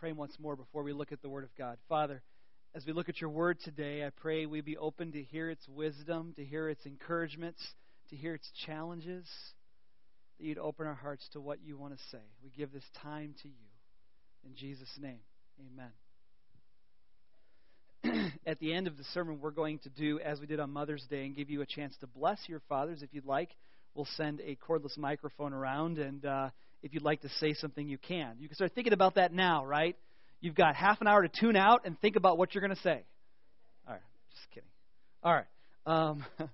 pray once more before we look at the Word of God. Father, as we look at your Word today, I pray we be open to hear its wisdom, to hear its encouragements, to hear its challenges, that you'd open our hearts to what you want to say. We give this time to you. In Jesus' name, amen. at the end of the sermon, we're going to do as we did on Mother's Day and give you a chance to bless your fathers if you'd like. We'll send a cordless microphone around, and uh, if you'd like to say something, you can. You can start thinking about that now, right? You've got half an hour to tune out and think about what you're going to say. All right, just kidding. All right. Um, and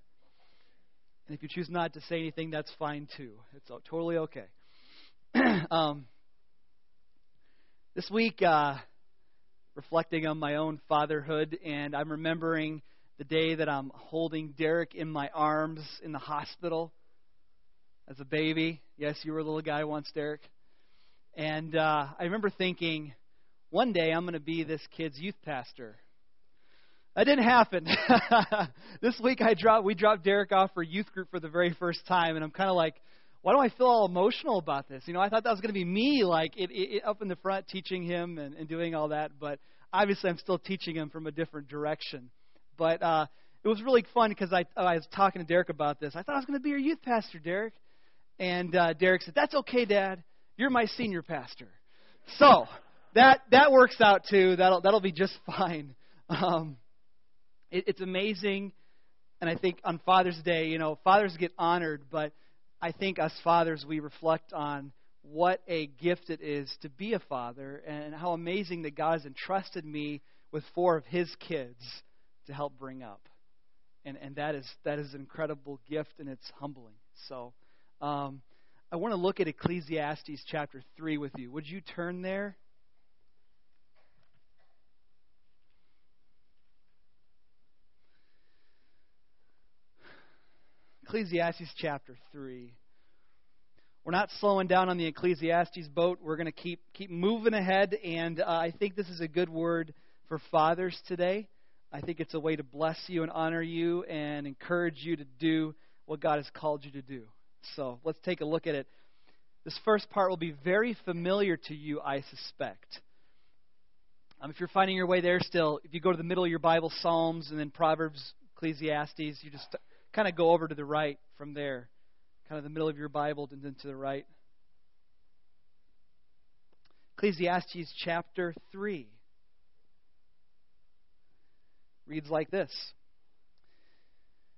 if you choose not to say anything, that's fine too. It's totally okay. um, this week, uh, reflecting on my own fatherhood, and I'm remembering the day that I'm holding Derek in my arms in the hospital as a baby. Yes, you were a little guy once, Derek. And uh, I remember thinking, one day I'm going to be this kid's youth pastor. That didn't happen. this week I dropped, we dropped Derek off for youth group for the very first time, and I'm kind of like, why do I feel all emotional about this? You know, I thought that was going to be me, like it, it, up in the front teaching him and, and doing all that, but obviously I'm still teaching him from a different direction. But uh, it was really fun because I, I was talking to Derek about this. I thought I was going to be your youth pastor, Derek. And uh, Derek said, "That's okay, Dad. You're my senior pastor." So that that works out too. That'll that'll be just fine. Um, it, it's amazing, and I think on Father's Day, you know, fathers get honored, but I think us fathers we reflect on what a gift it is to be a father, and how amazing that God has entrusted me with four of His kids to help bring up, and and that is that is an incredible gift, and it's humbling. So. Um, I want to look at Ecclesiastes chapter 3 with you. Would you turn there? Ecclesiastes chapter 3. We're not slowing down on the Ecclesiastes boat. We're going to keep keep moving ahead, and uh, I think this is a good word for fathers today. I think it's a way to bless you and honor you and encourage you to do what God has called you to do. So let's take a look at it. This first part will be very familiar to you, I suspect. Um, if you're finding your way there still, if you go to the middle of your Bible, Psalms, and then Proverbs, Ecclesiastes, you just kind of go over to the right from there. Kind of the middle of your Bible and then to the right. Ecclesiastes chapter 3 reads like this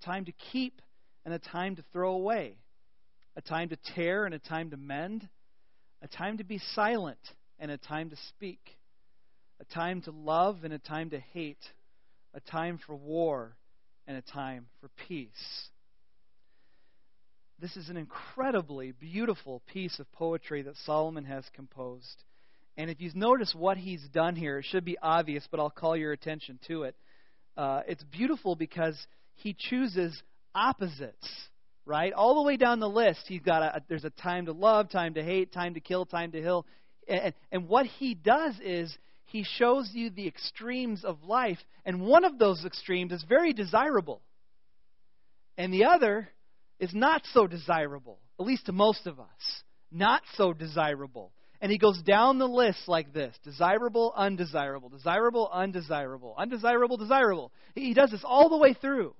a time to keep and a time to throw away, a time to tear and a time to mend, a time to be silent and a time to speak, a time to love and a time to hate, a time for war and a time for peace. This is an incredibly beautiful piece of poetry that Solomon has composed. And if you notice what he's done here, it should be obvious, but I'll call your attention to it. Uh, it's beautiful because he chooses opposites, right? All the way down the list, he's got a, there's a time to love, time to hate, time to kill, time to heal. And, and what he does is he shows you the extremes of life, and one of those extremes is very desirable, and the other is not so desirable, at least to most of us. Not so desirable. And he goes down the list like this desirable, undesirable, desirable, undesirable, undesirable, desirable. He does this all the way through.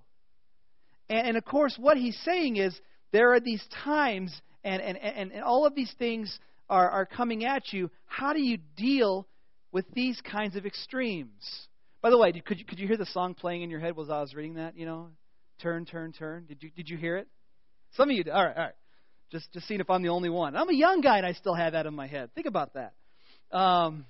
And, and of course, what he's saying is there are these times, and, and, and, and all of these things are, are coming at you. How do you deal with these kinds of extremes? By the way, could you, could you hear the song playing in your head while I was reading that? You know, turn, turn, turn. Did you did you hear it? Some of you did. All right, all right. Just just seeing if I'm the only one. I'm a young guy and I still have that in my head. Think about that. Um,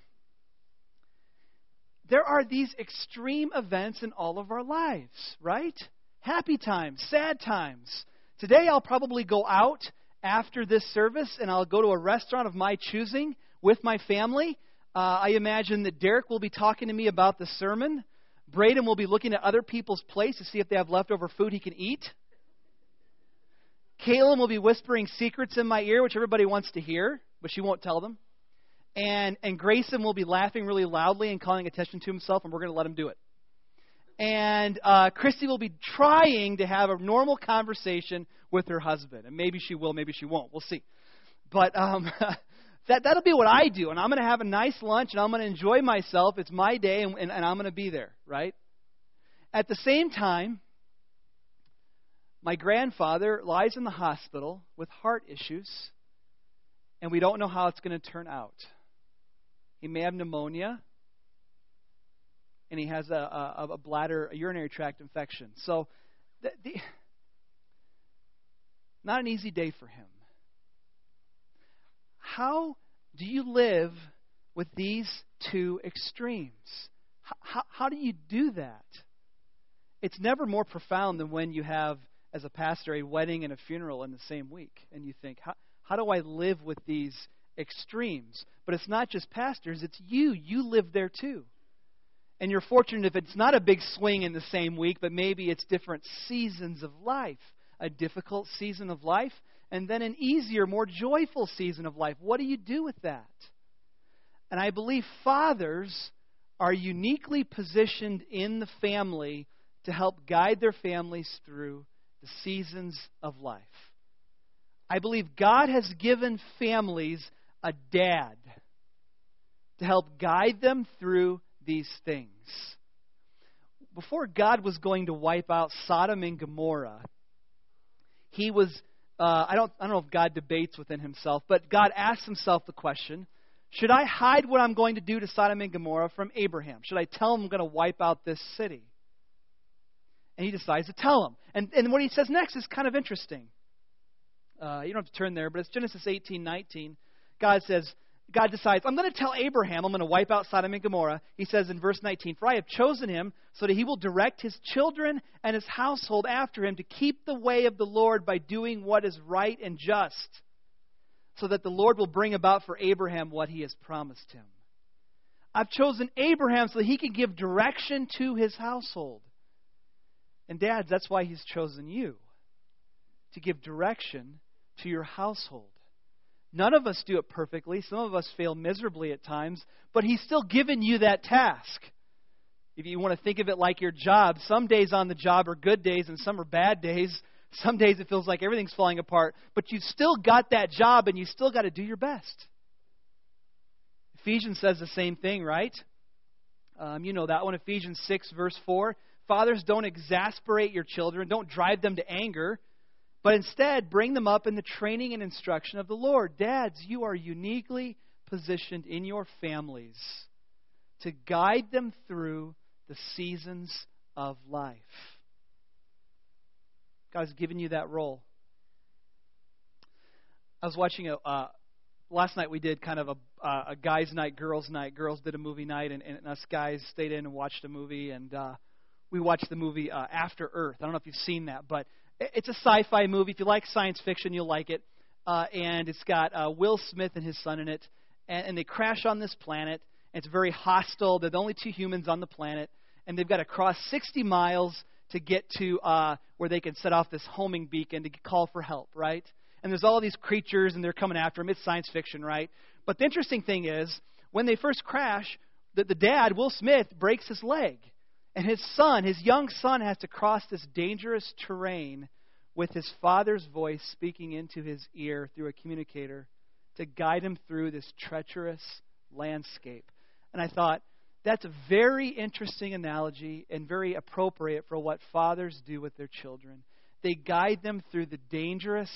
there are these extreme events in all of our lives, right? Happy times, sad times. Today I'll probably go out after this service and I'll go to a restaurant of my choosing with my family. Uh, I imagine that Derek will be talking to me about the sermon. Braden will be looking at other people's plates to see if they have leftover food he can eat. Kaylin will be whispering secrets in my ear, which everybody wants to hear, but she won't tell them. And, and Grayson will be laughing really loudly and calling attention to himself, and we're going to let him do it. And uh, Christy will be trying to have a normal conversation with her husband. And maybe she will, maybe she won't. We'll see. But um, that, that'll be what I do. And I'm going to have a nice lunch, and I'm going to enjoy myself. It's my day, and, and, and I'm going to be there, right? At the same time, my grandfather lies in the hospital with heart issues, and we don't know how it's going to turn out. He may have pneumonia, and he has a, a, a bladder, a urinary tract infection. So, the, the, not an easy day for him. How do you live with these two extremes? How, how do you do that? It's never more profound than when you have as a pastor a wedding and a funeral in the same week. And you think, how, how do I live with these extremes? But it's not just pastors, it's you. You live there too. And you're fortunate if it's not a big swing in the same week, but maybe it's different seasons of life. A difficult season of life, and then an easier, more joyful season of life. What do you do with that? And I believe fathers are uniquely positioned in the family to help guide their families through the seasons of life. I believe God has given families a dad to help guide them through these things. Before God was going to wipe out Sodom and Gomorrah, he was uh, I don't I don't know if God debates within himself, but God asks himself the question, should I hide what I'm going to do to Sodom and Gomorrah from Abraham? Should I tell him I'm going to wipe out this city? and he decides to tell him. And, and what he says next is kind of interesting. Uh, you don't have to turn there, but it's Genesis 18, 19. God says, God decides, I'm going to tell Abraham, I'm going to wipe out Sodom and Gomorrah. He says in verse 19, For I have chosen him so that he will direct his children and his household after him to keep the way of the Lord by doing what is right and just, so that the Lord will bring about for Abraham what he has promised him. I've chosen Abraham so that he can give direction to his household. And dads, that's why he's chosen you to give direction to your household. None of us do it perfectly. Some of us fail miserably at times, but he's still given you that task. If you want to think of it like your job, some days on the job are good days and some are bad days. Some days it feels like everything's falling apart, but you've still got that job and you still got to do your best. Ephesians says the same thing, right? Um, you know that one, Ephesians 6, verse 4. Fathers, don't exasperate your children, don't drive them to anger, but instead bring them up in the training and instruction of the Lord. Dads, you are uniquely positioned in your families to guide them through the seasons of life. God's given you that role. I was watching a. Uh, last night we did kind of a, uh, a guys' night, girls' night. Girls did a movie night, and, and us guys stayed in and watched a movie. And uh, we watched the movie uh, After Earth. I don't know if you've seen that, but it's a sci-fi movie. If you like science fiction, you'll like it. Uh, and it's got uh, Will Smith and his son in it, and, and they crash on this planet. It's very hostile. They're the only two humans on the planet, and they've got to cross 60 miles to get to uh, where they can set off this homing beacon to call for help, right? And there's all these creatures, and they're coming after them. It's science fiction, right? But the interesting thing is, when they first crash, the, the dad, Will Smith, breaks his leg. And his son, his young son, has to cross this dangerous terrain with his father's voice speaking into his ear through a communicator to guide him through this treacherous landscape. And I thought, that's a very interesting analogy and very appropriate for what fathers do with their children. They guide them through the dangerous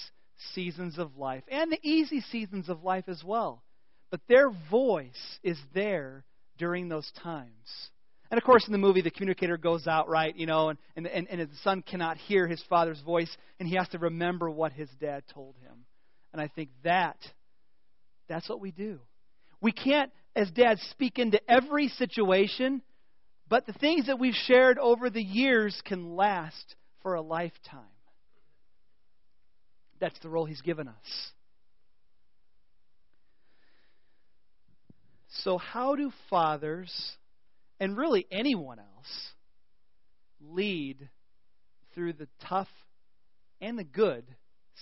seasons of life and the easy seasons of life as well. But their voice is there during those times. And of course, in the movie, the communicator goes out, right, you know, and, and, and, the son cannot hear his father's voice, and he has to remember what his dad told him. And I think that, that's what we do. We can't, as dads, speak into every situation, but the things that we've shared over the years can last for a lifetime. That's the role he's given us. So, how do fathers, and really anyone else, lead through the tough and the good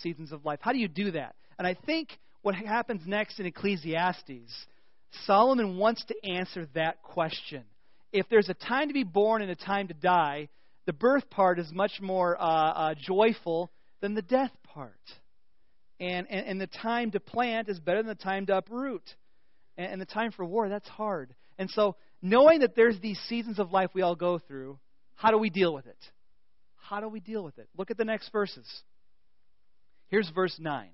seasons of life? How do you do that? And I think what happens next in Ecclesiastes, Solomon wants to answer that question. If there's a time to be born and a time to die, the birth part is much more uh, uh, joyful than the death part. And, and, and the time to plant is better than the time to uproot. And, and the time for war, that's hard. And so, knowing that there's these seasons of life we all go through, how do we deal with it? How do we deal with it? Look at the next verses. Here's verse 9,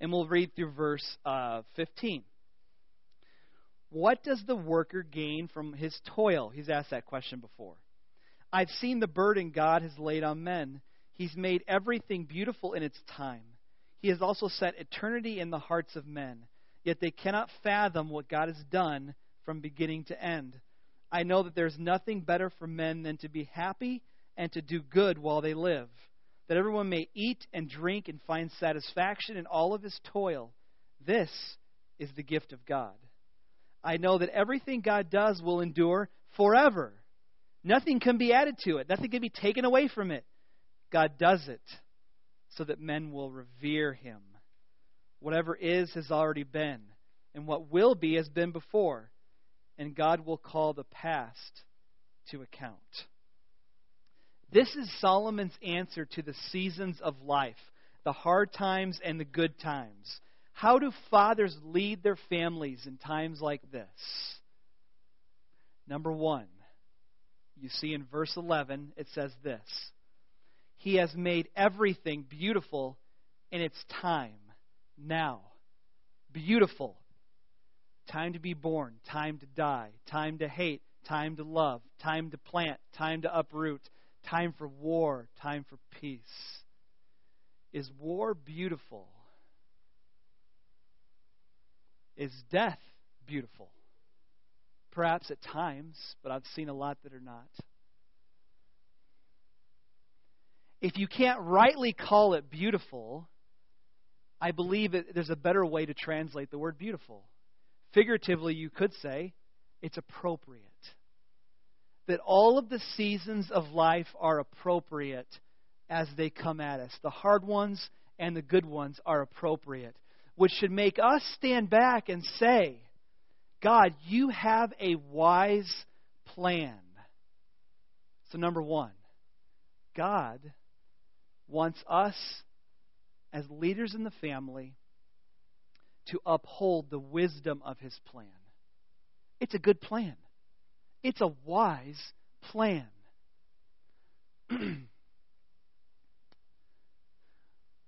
and we'll read through verse uh, 15. What does the worker gain from his toil? He's asked that question before. I've seen the burden God has laid on men. He's made everything beautiful in its time. He has also set eternity in the hearts of men, yet they cannot fathom what God has done from beginning to end. I know that there's nothing better for men than to be happy and to do good while they live, that everyone may eat and drink and find satisfaction in all of his toil. This is the gift of God. I know that everything God does will endure forever. Nothing can be added to it, nothing can be taken away from it. God does it so that men will revere him. Whatever is has already been, and what will be has been before, and God will call the past to account. This is Solomon's answer to the seasons of life, the hard times and the good times. How do fathers lead their families in times like this? Number one, you see in verse 11, it says this He has made everything beautiful in its time, now. Beautiful. Time to be born, time to die, time to hate, time to love, time to plant, time to uproot, time for war, time for peace. Is war beautiful? Is death beautiful? Perhaps at times, but I've seen a lot that are not. If you can't rightly call it beautiful, I believe it, there's a better way to translate the word beautiful. Figuratively, you could say it's appropriate. That all of the seasons of life are appropriate as they come at us. The hard ones and the good ones are appropriate, which should make us stand back and say, God, you have a wise plan. So, number one, God wants us as leaders in the family to uphold the wisdom of his plan. It's a good plan, it's a wise plan.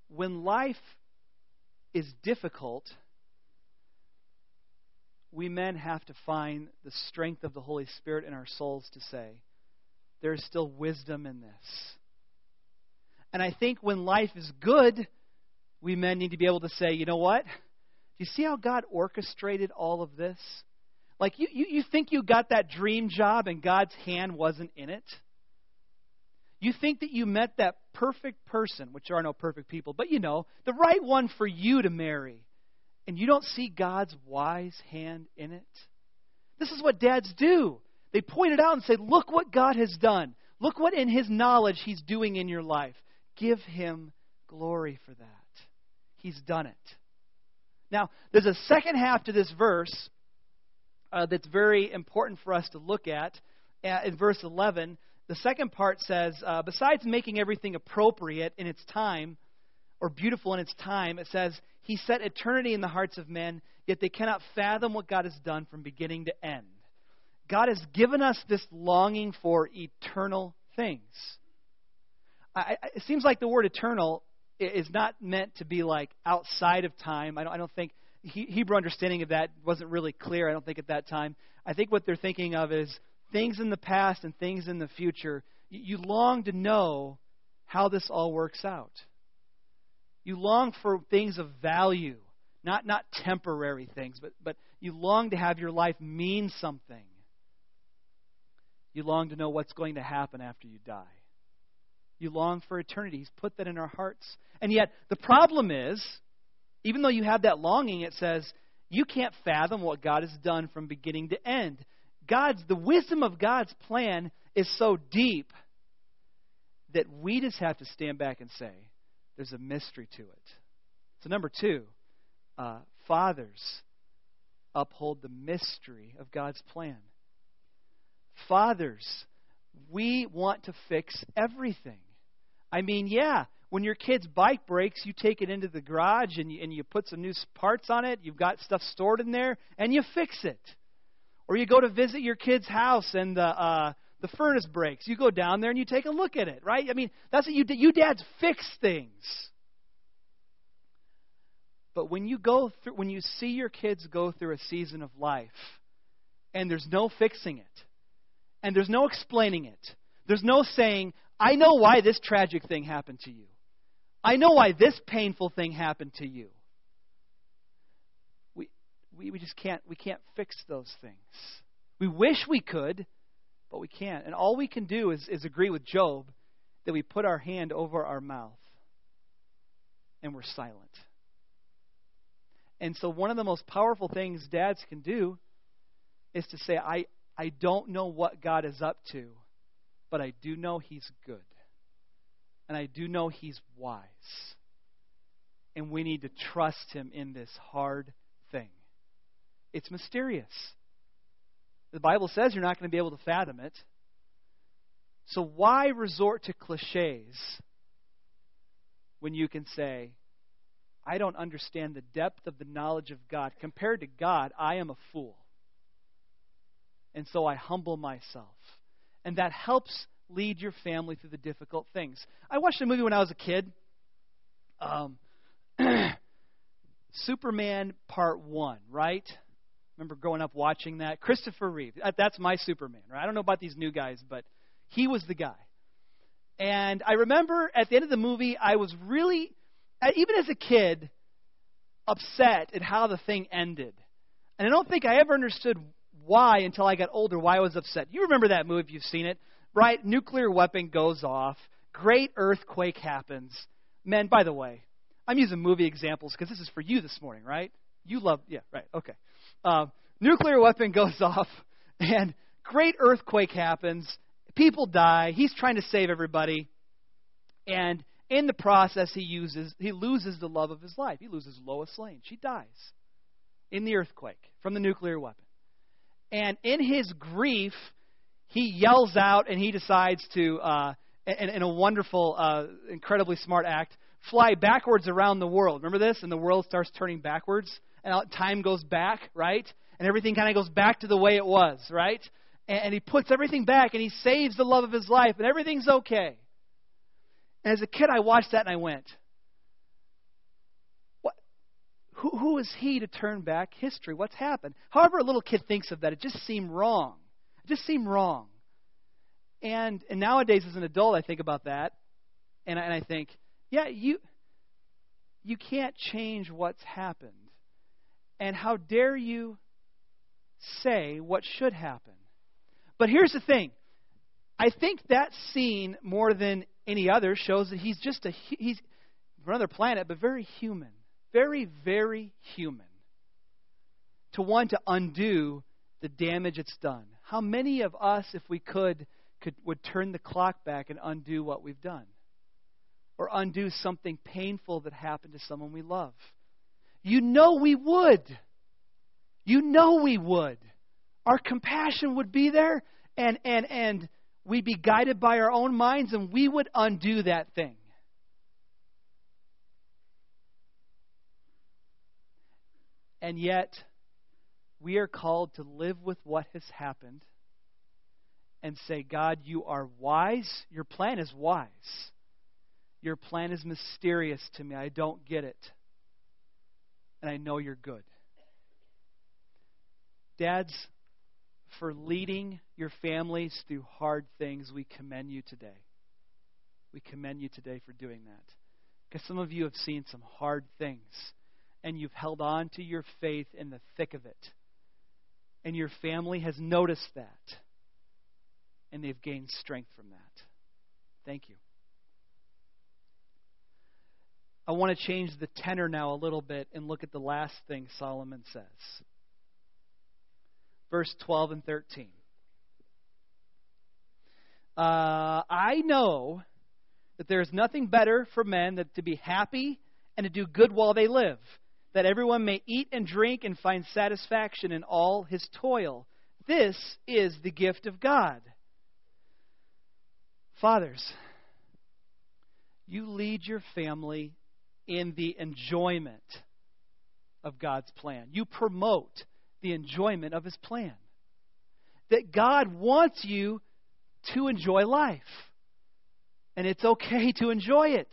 when life is difficult, we men have to find the strength of the Holy Spirit in our souls to say, there is still wisdom in this. And I think when life is good, we men need to be able to say, you know what? Do you see how God orchestrated all of this? Like, you, you, you think you got that dream job and God's hand wasn't in it? You think that you met that perfect person, which are no perfect people, but you know, the right one for you to marry and you don't see God's wise hand in it? This is what dads do. They point it out and say, Look what God has done. Look what in His knowledge He's doing in your life. Give Him glory for that. He's done it. Now, there's a second half to this verse uh, that's very important for us to look at. Uh, in verse 11, the second part says, uh, Besides making everything appropriate in its time, or beautiful in its time, it says, he set eternity in the hearts of men, yet they cannot fathom what God has done from beginning to end. God has given us this longing for eternal things. I, it seems like the word eternal is not meant to be like outside of time. I don't, I don't think Hebrew understanding of that wasn't really clear. I don't think at that time. I think what they're thinking of is things in the past and things in the future. You long to know how this all works out. You long for things of value, not, not temporary things, but, but you long to have your life mean something. You long to know what's going to happen after you die. You long for eternity. He's put that in our hearts. And yet, the problem is, even though you have that longing, it says, You can't fathom what God has done from beginning to end. God's the wisdom of God's plan is so deep that we just have to stand back and say, there's a mystery to it. So, number two, uh, fathers uphold the mystery of God's plan. Fathers, we want to fix everything. I mean, yeah, when your kid's bike breaks, you take it into the garage and you, and you put some new parts on it. You've got stuff stored in there, and you fix it. Or you go to visit your kid's house and the uh, the furnace breaks. You go down there and you take a look at it, right? I mean, that's what you you dads fix things. But when you go through, when you see your kids go through a season of life, and there's no fixing it, and there's no explaining it, there's no saying, "I know why this tragic thing happened to you. I know why this painful thing happened to you." We we, we just can't we can't fix those things. We wish we could, but we can't. And all we can do is, is agree with Job that we put our hand over our mouth and we're silent. And so, one of the most powerful things dads can do is to say, I, I don't know what God is up to, but I do know He's good. And I do know He's wise. And we need to trust Him in this hard thing. It's mysterious. The Bible says you're not going to be able to fathom it. So, why resort to cliches when you can say, I don't understand the depth of the knowledge of God. Compared to God, I am a fool. And so I humble myself. And that helps lead your family through the difficult things. I watched a movie when I was a kid. Um, Superman Part 1, right? Remember growing up watching that? Christopher Reeve. That's my Superman, right? I don't know about these new guys, but he was the guy. And I remember at the end of the movie, I was really even as a kid, upset at how the thing ended. And I don't think I ever understood why until I got older, why I was upset. You remember that movie if you've seen it, right? Nuclear weapon goes off, great earthquake happens. Men, by the way, I'm using movie examples because this is for you this morning, right? You love, yeah, right, okay. Uh, nuclear weapon goes off, and great earthquake happens. People die. He's trying to save everybody. And in the process, he uses he loses the love of his life. He loses Lois Lane. She dies in the earthquake from the nuclear weapon. And in his grief, he yells out and he decides to, uh, in, in a wonderful, uh, incredibly smart act, fly backwards around the world. Remember this? And the world starts turning backwards, and time goes back, right? And everything kind of goes back to the way it was, right? And, and he puts everything back, and he saves the love of his life, and everything's okay. And as a kid, I watched that and I went, what? Who, who is he to turn back history? What's happened? However, a little kid thinks of that, it just seemed wrong. It just seemed wrong. And, and nowadays, as an adult, I think about that, and I, and I think, yeah, you, you can't change what's happened. And how dare you say what should happen? But here's the thing I think that scene, more than any other shows that he's just a he's from another planet, but very human, very very human. To want to undo the damage it's done. How many of us, if we could, could would turn the clock back and undo what we've done, or undo something painful that happened to someone we love? You know we would. You know we would. Our compassion would be there, and and and we'd be guided by our own minds and we would undo that thing. And yet, we are called to live with what has happened and say, God, you are wise. Your plan is wise. Your plan is mysterious to me. I don't get it. And I know you're good. Dads, for leading your families through hard things, we commend you today. We commend you today for doing that. Because some of you have seen some hard things, and you've held on to your faith in the thick of it. And your family has noticed that, and they've gained strength from that. Thank you. I want to change the tenor now a little bit and look at the last thing Solomon says. Verse 12 and 13. Uh, I know that there is nothing better for men than to be happy and to do good while they live, that everyone may eat and drink and find satisfaction in all his toil. This is the gift of God. Fathers, you lead your family in the enjoyment of God's plan. You promote the enjoyment of His plan. That God wants you to enjoy life. And it's okay to enjoy it.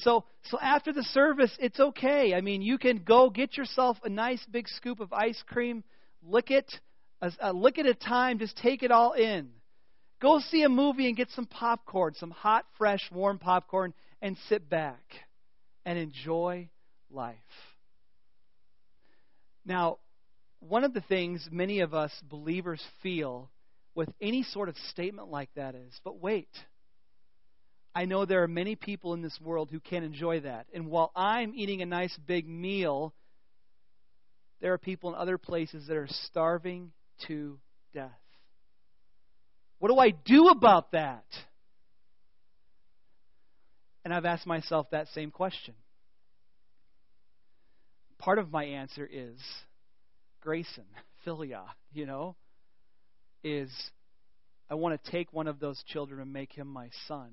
So, so after the service, it's okay. I mean, you can go get yourself a nice big scoop of ice cream, lick it, a, a uh, lick at a time, just take it all in. Go see a movie and get some popcorn, some hot, fresh, warm popcorn, and sit back and enjoy life. Now, one of the things many of us believers feel with any sort of statement like that is, but wait. I know there are many people in this world who can't enjoy that. And while I'm eating a nice big meal, there are people in other places that are starving to death. What do I do about that? And I've asked myself that same question. Part of my answer is Grayson, Philia, you know, is I want to take one of those children and make him my son.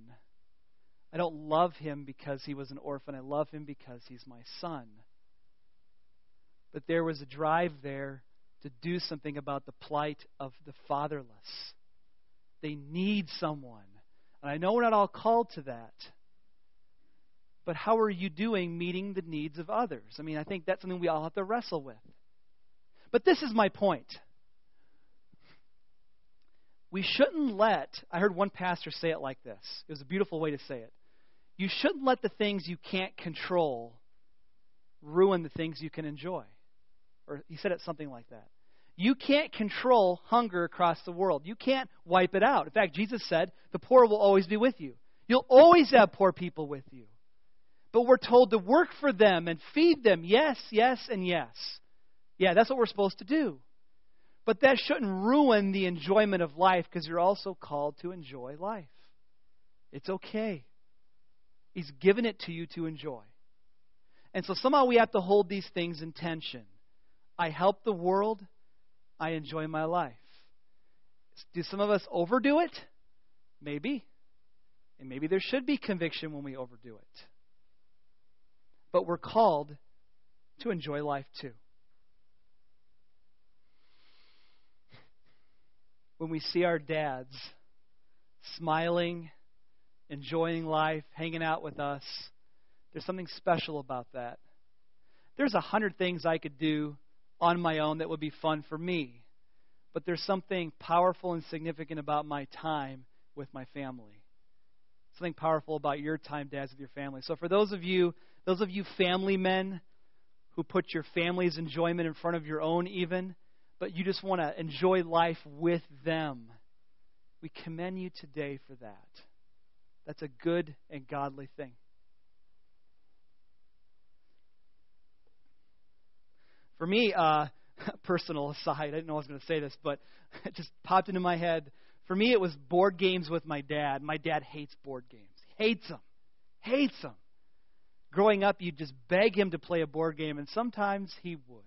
I don't love him because he was an orphan. I love him because he's my son. But there was a drive there to do something about the plight of the fatherless. They need someone. And I know we're not all called to that but how are you doing meeting the needs of others? I mean, I think that's something we all have to wrestle with. But this is my point. We shouldn't let, I heard one pastor say it like this. It was a beautiful way to say it. You shouldn't let the things you can't control ruin the things you can enjoy. Or he said it something like that. You can't control hunger across the world. You can't wipe it out. In fact, Jesus said, the poor will always be with you. You'll always have poor people with you. But we're told to work for them and feed them. Yes, yes, and yes. Yeah, that's what we're supposed to do. But that shouldn't ruin the enjoyment of life because you're also called to enjoy life. It's okay. He's given it to you to enjoy. And so somehow we have to hold these things in tension. I help the world, I enjoy my life. Do some of us overdo it? Maybe. And maybe there should be conviction when we overdo it but we're called to enjoy life too. When we see our dads smiling, enjoying life, hanging out with us, there's something special about that. There's a hundred things I could do on my own that would be fun for me, but there's something powerful and significant about my time with my family. Something powerful about your time, dads, with your family. So, for those of you those of you family men who put your family's enjoyment in front of your own, even, but you just want to enjoy life with them, we commend you today for that. That's a good and godly thing. For me, uh, personal aside, I didn't know I was going to say this, but it just popped into my head. For me, it was board games with my dad. My dad hates board games. Hates them. Hates them growing up, you'd just beg him to play a board game, and sometimes he would.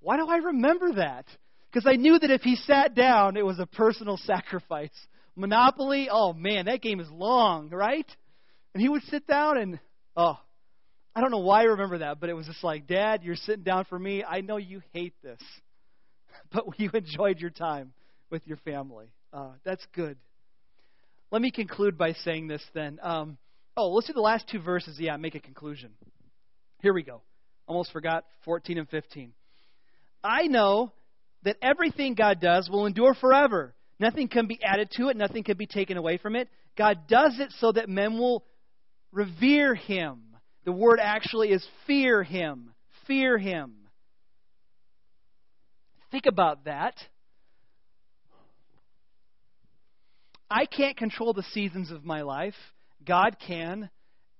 Why do I remember that? Because I knew that if he sat down, it was a personal sacrifice. Monopoly, oh man, that game is long, right? And he would sit down and, oh, I don't know why I remember that, but it was just like, Dad, you're sitting down for me. I know you hate this, but you enjoyed your time with your family. Uh, that's good. Let me conclude by saying this then. Um, Oh, let's do the last two verses. Yeah, make a conclusion. Here we go. Almost forgot 14 and 15. I know that everything God does will endure forever. Nothing can be added to it, nothing can be taken away from it. God does it so that men will revere him. The word actually is fear him. Fear him. Think about that. I can't control the seasons of my life. God can.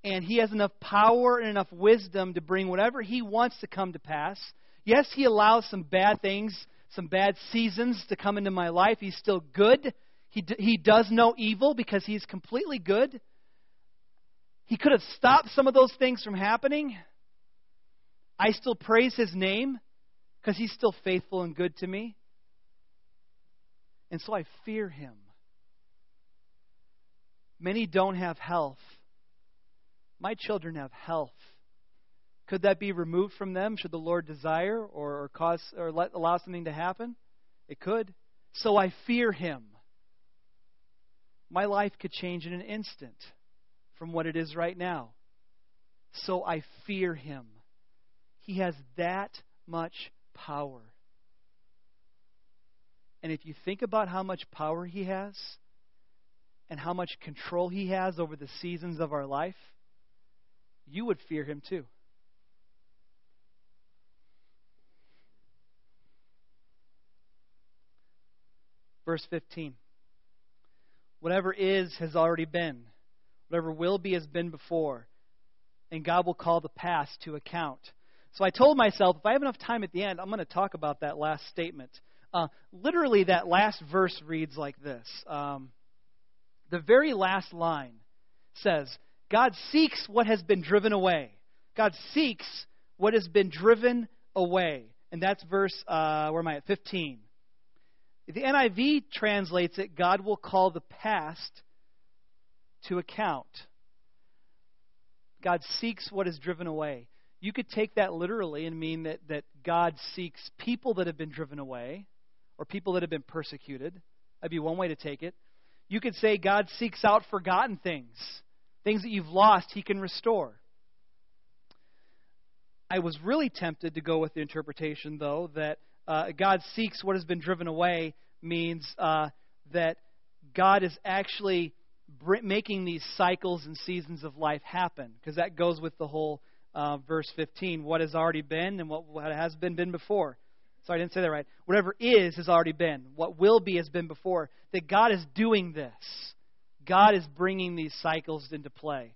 and He has enough power and enough wisdom to bring whatever He wants to come to pass. Yes, He allows some bad things, some bad seasons to come into my life. He's still good. He, d- he does no evil because He's completely good. He could have stopped some of those things from happening. I still praise His name because He's still faithful and good to me. And so I fear Him. Many don't have health. My children have health. Could that be removed from them should the Lord desire or, or cause or let, allow something to happen? It could. So I fear him. My life could change in an instant from what it is right now. So I fear him. He has that much power. And if you think about how much power he has and how much control he has over the seasons of our life, you would fear him too. Verse 15. Whatever is has already been. Whatever will be has been before. And God will call the past to account. So I told myself, if I have enough time at the end, I'm going to talk about that last statement. Uh, literally, that last verse reads like this. Um, the very last line says, God seeks what has been driven away. God seeks what has been driven away. And that's verse, uh, where am I at? 15. The NIV translates it God will call the past to account. God seeks what is driven away. You could take that literally and mean that, that God seeks people that have been driven away or people that have been persecuted. That'd be one way to take it. You could say God seeks out forgotten things, things that you've lost, He can restore. I was really tempted to go with the interpretation, though, that uh, God seeks what has been driven away means uh, that God is actually br- making these cycles and seasons of life happen, because that goes with the whole uh, verse 15 what has already been and what, what has been been before. Sorry, I didn't say that right. Whatever is has already been. What will be has been before. That God is doing this. God is bringing these cycles into play.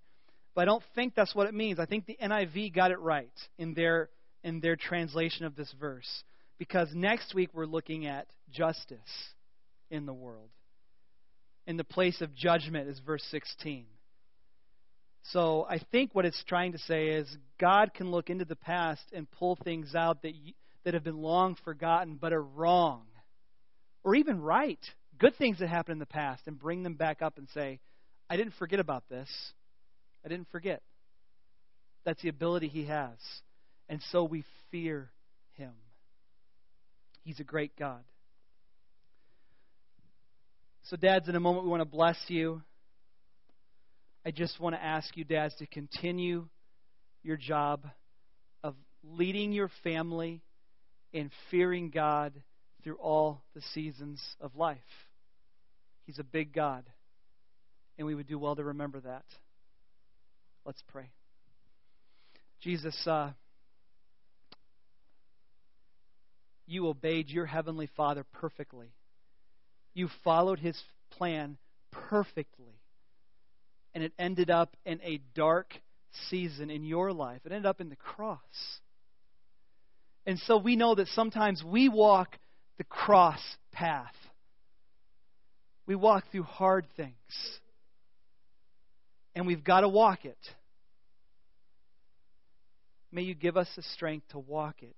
But I don't think that's what it means. I think the NIV got it right in their in their translation of this verse. Because next week we're looking at justice in the world. In the place of judgment is verse 16. So I think what it's trying to say is God can look into the past and pull things out that you, that have been long forgotten but are wrong, or even right, good things that happened in the past, and bring them back up and say, I didn't forget about this. I didn't forget. That's the ability he has. And so we fear him. He's a great God. So, dads, in a moment, we want to bless you. I just want to ask you, dads, to continue your job of leading your family in fearing God through all the seasons of life. He's a big God, and we would do well to remember that. Let's pray. Jesus, uh, you obeyed your heavenly Father perfectly. You followed his plan perfectly. And it ended up in a dark season in your life. It ended up in the cross. And so we know that sometimes we walk the cross path. We walk through hard things. And we've got to walk it. May you give us the strength to walk it.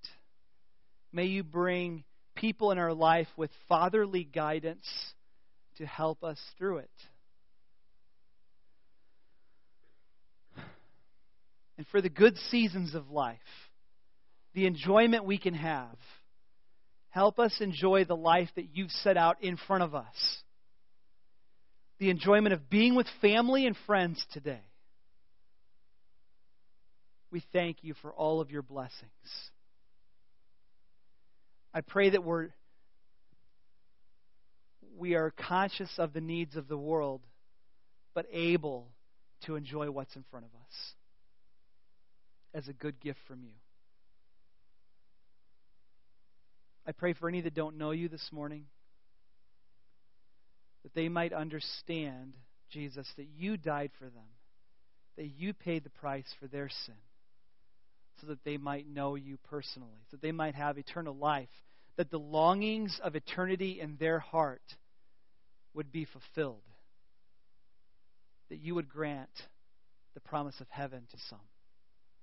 May you bring people in our life with fatherly guidance to help us through it. And for the good seasons of life, the enjoyment we can have. Help us enjoy the life that you've set out in front of us. The enjoyment of being with family and friends today. We thank you for all of your blessings. I pray that we're we are conscious of the needs of the world, but able to enjoy what's in front of us as a good gift from you. I pray for any that don't know you this morning that they might understand, Jesus, that you died for them, that you paid the price for their sin so that they might know you personally, so that they might have eternal life, that the longings of eternity in their heart would be fulfilled, that you would grant the promise of heaven to some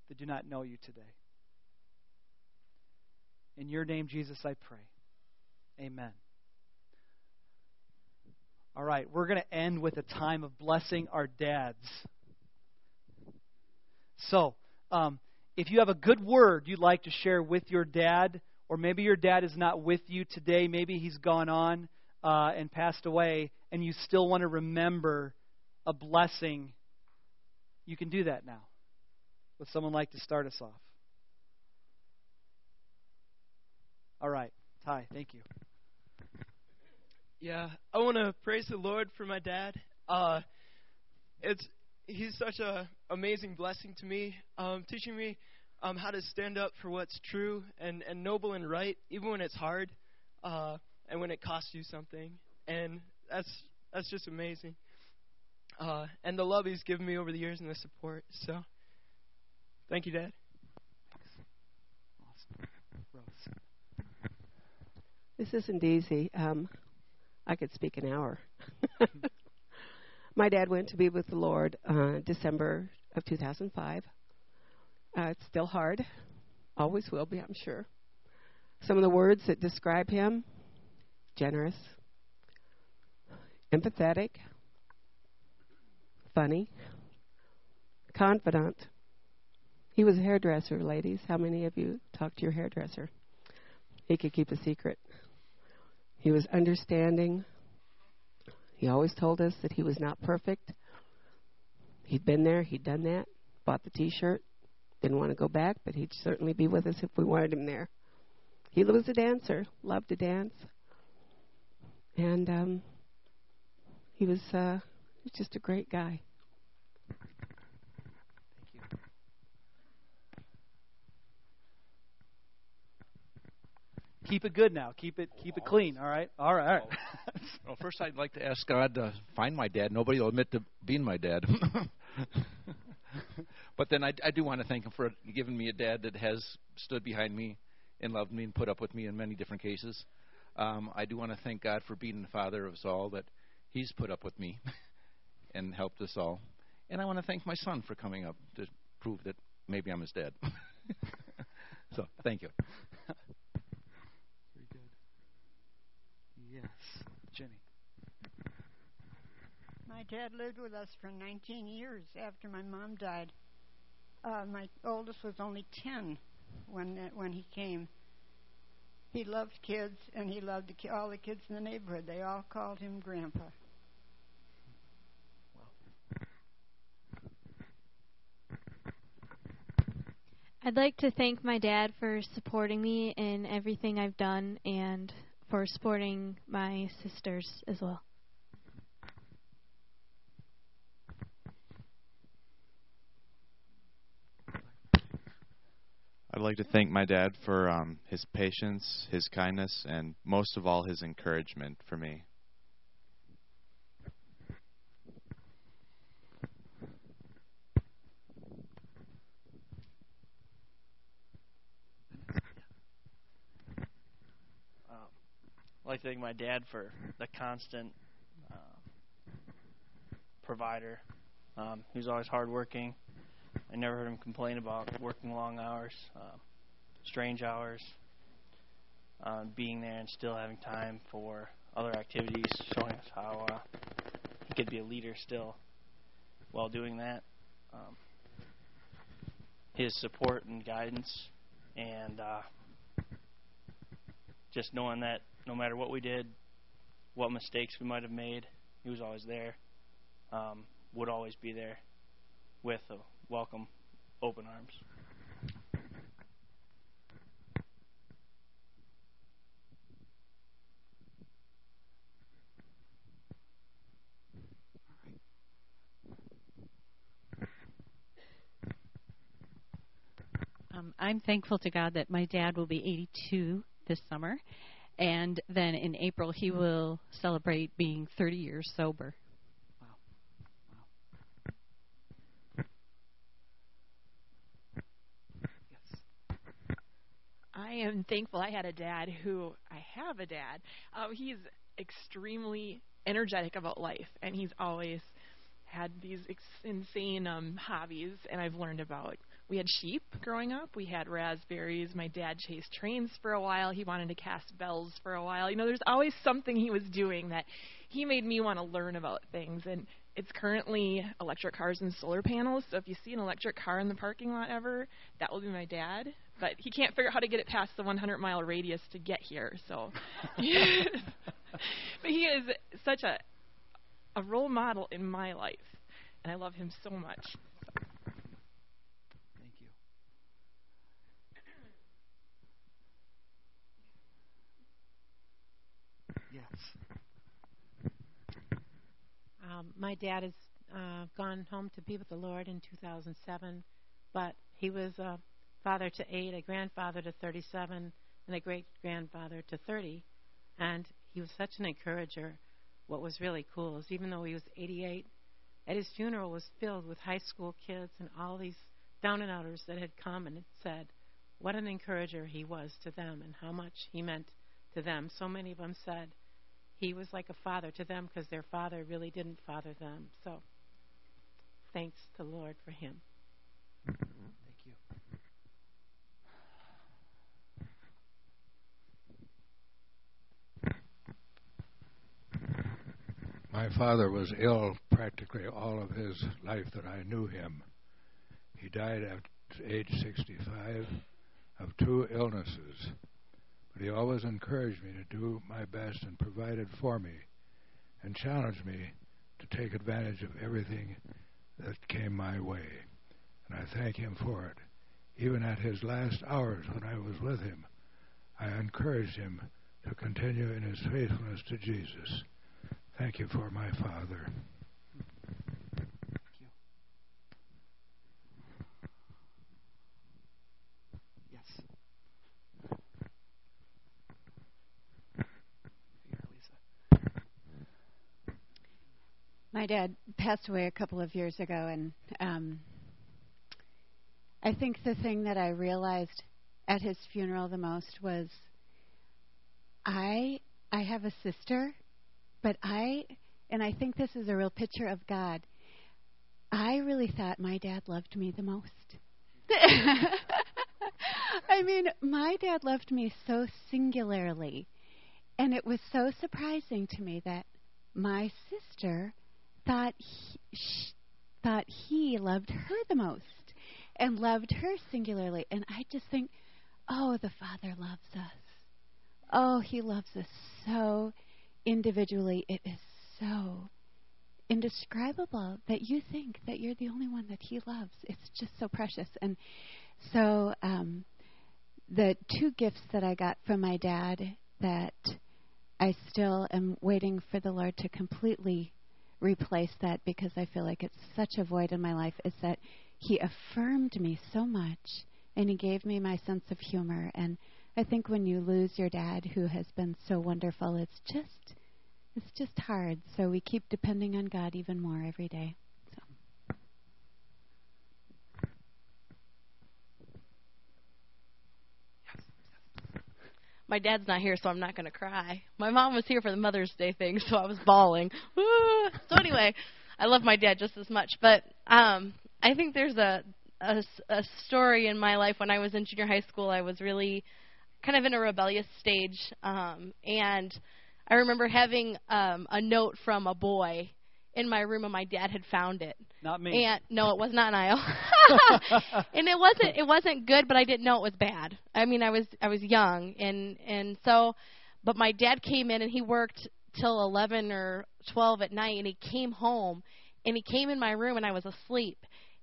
that do not know you today. In your name, Jesus, I pray. Amen. All right, we're going to end with a time of blessing our dads. So, um, if you have a good word you'd like to share with your dad, or maybe your dad is not with you today, maybe he's gone on uh, and passed away, and you still want to remember a blessing, you can do that now. Would someone like to start us off? All right, Ty, thank you. Yeah, I want to praise the Lord for my dad. Uh, it's he's such a amazing blessing to me, um, teaching me um, how to stand up for what's true and, and noble and right, even when it's hard, uh, and when it costs you something. And that's that's just amazing. Uh, and the love he's given me over the years and the support. So, thank you, Dad. This isn't easy. Um, I could speak an hour. My dad went to be with the Lord uh, December of 2005. Uh, it's still hard, always will be, I'm sure. Some of the words that describe him generous, empathetic, funny, confident. He was a hairdresser, ladies. How many of you talked to your hairdresser? He could keep a secret. He was understanding. He always told us that he was not perfect. He'd been there, he'd done that, bought the t shirt, didn't want to go back, but he'd certainly be with us if we wanted him there. He was a dancer, loved to dance. And um he was uh he just a great guy. Thank you. Keep it good now. Keep it keep it clean. All right. All right. All right. Well, first, I'd like to ask God to find my dad. Nobody will admit to being my dad. but then I, I do want to thank him for giving me a dad that has stood behind me and loved me and put up with me in many different cases. Um, I do want to thank God for being the father of us all, that he's put up with me and helped us all. And I want to thank my son for coming up to prove that maybe I'm his dad. so, thank you. Very good. Yes. My dad lived with us for 19 years after my mom died. Uh, my oldest was only 10 when when he came. He loved kids, and he loved the, all the kids in the neighborhood. They all called him Grandpa. I'd like to thank my dad for supporting me in everything I've done and for supporting my sisters as well. I'd like to thank my dad for um, his patience, his kindness, and most of all, his encouragement for me. Um, I'd like to thank my dad for the constant uh, provider. Um, always hardworking. I never heard him complain about working long hours, uh, strange hours, uh, being there and still having time for other activities, showing us how uh, he could be a leader still while doing that. Um, his support and guidance, and uh, just knowing that no matter what we did, what mistakes we might have made, he was always there, um, would always be there with a welcome, open arms. Um, I'm thankful to God that my dad will be 82 this summer, and then in April he will celebrate being 30 years sober. Wow. Wow. I am thankful I had a dad who I have a dad. Um, he's extremely energetic about life, and he's always had these ex- insane um, hobbies. And I've learned about. We had sheep growing up. We had raspberries. My dad chased trains for a while. He wanted to cast bells for a while. You know, there's always something he was doing that he made me want to learn about things. And it's currently electric cars and solar panels. So if you see an electric car in the parking lot ever, that will be my dad. But he can't figure out how to get it past the 100 mile radius to get here. So, but he is such a a role model in my life, and I love him so much. Thank you. Yes. Um, my dad has uh, gone home to be with the Lord in 2007, but he was a father to eight, a grandfather to 37, and a great grandfather to 30. And he was such an encourager. What was really cool is even though he was 88, at his funeral was filled with high school kids and all these down and outers that had come and said what an encourager he was to them and how much he meant to them. So many of them said, he was like a father to them because their father really didn't father them. So thanks to the Lord for him. Thank you. My father was ill practically all of his life that I knew him. He died at age 65 of two illnesses but he always encouraged me to do my best and provided for me and challenged me to take advantage of everything that came my way. And I thank him for it. Even at his last hours when I was with him, I encouraged him to continue in his faithfulness to Jesus. Thank you for my father. Yes. My dad passed away a couple of years ago, and um, I think the thing that I realized at his funeral the most was I I have a sister, but I and I think this is a real picture of God. I really thought my dad loved me the most. I mean, my dad loved me so singularly, and it was so surprising to me that my sister thought he, sh- thought he loved her the most and loved her singularly. And I just think, oh, the Father loves us. Oh, he loves us so individually. It is so indescribable that you think that you're the only one that he loves. It's just so precious. And so um, the two gifts that I got from my dad that I still am waiting for the Lord to completely replace that because I feel like it's such a void in my life is that he affirmed me so much and he gave me my sense of humor and I think when you lose your dad who has been so wonderful it's just it's just hard so we keep depending on God even more every day. my dad's not here, so I'm not going to cry. My mom was here for the Mother's Day thing, so I was bawling. so anyway, I love my dad just as much. But um, I think there's a, a a story in my life when I was in junior high school. I was really kind of in a rebellious stage, um, and I remember having um, a note from a boy in my room, and my dad had found it. Not me. And no, it was not Niall. and it wasn't it wasn't good, but I didn't know it was bad. I mean, I was I was young, and and so, but my dad came in and he worked till eleven or twelve at night, and he came home, and he came in my room, and I was asleep,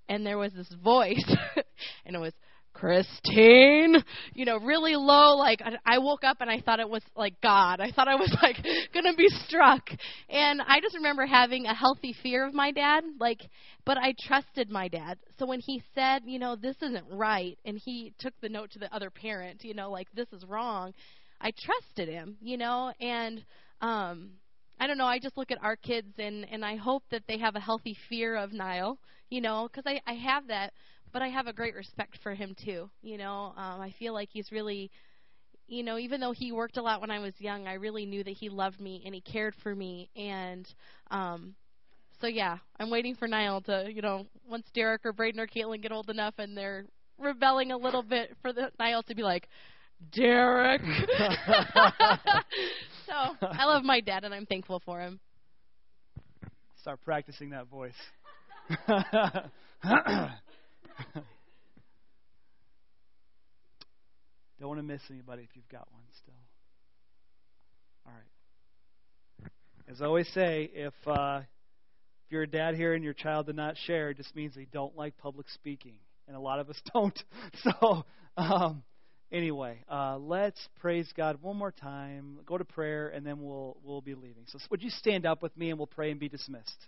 and there was this voice, and it was Christine, you know, really low. Like I woke up and I thought it was like God. I thought I was like gonna be struck, and I just remember having a healthy fear of my dad. Like, but I trusted my dad. So when he said, you know, this isn't right, and he took the note to the other parent, you know, like this is wrong, I trusted him, you know, and um, I don't know. I just look at our kids and and I hope that they have a healthy fear of Niall, you know, because I I have that but I have a great respect for him too. You know, um, I feel like he's really you know, even though he worked a lot when I was young, I really knew that he loved me and he cared for me. And um, so, yeah, I'm waiting for Niall to, you know, once Derek or Braden or Caitlin get old enough and they're rebelling a little bit, for the Niall to be like, Derek. so I love my dad and I'm thankful for him. Start practicing that voice. Don't want to miss anybody if you've got one still. All right. As I always say, if uh, if you're a dad here and your child did not share, it just means they don't like public speaking, and a lot of us don't. So, um, anyway, uh, let's praise God one more time. Go to prayer, and then we'll we'll be leaving. So, would you stand up with me, and we'll pray and be dismissed.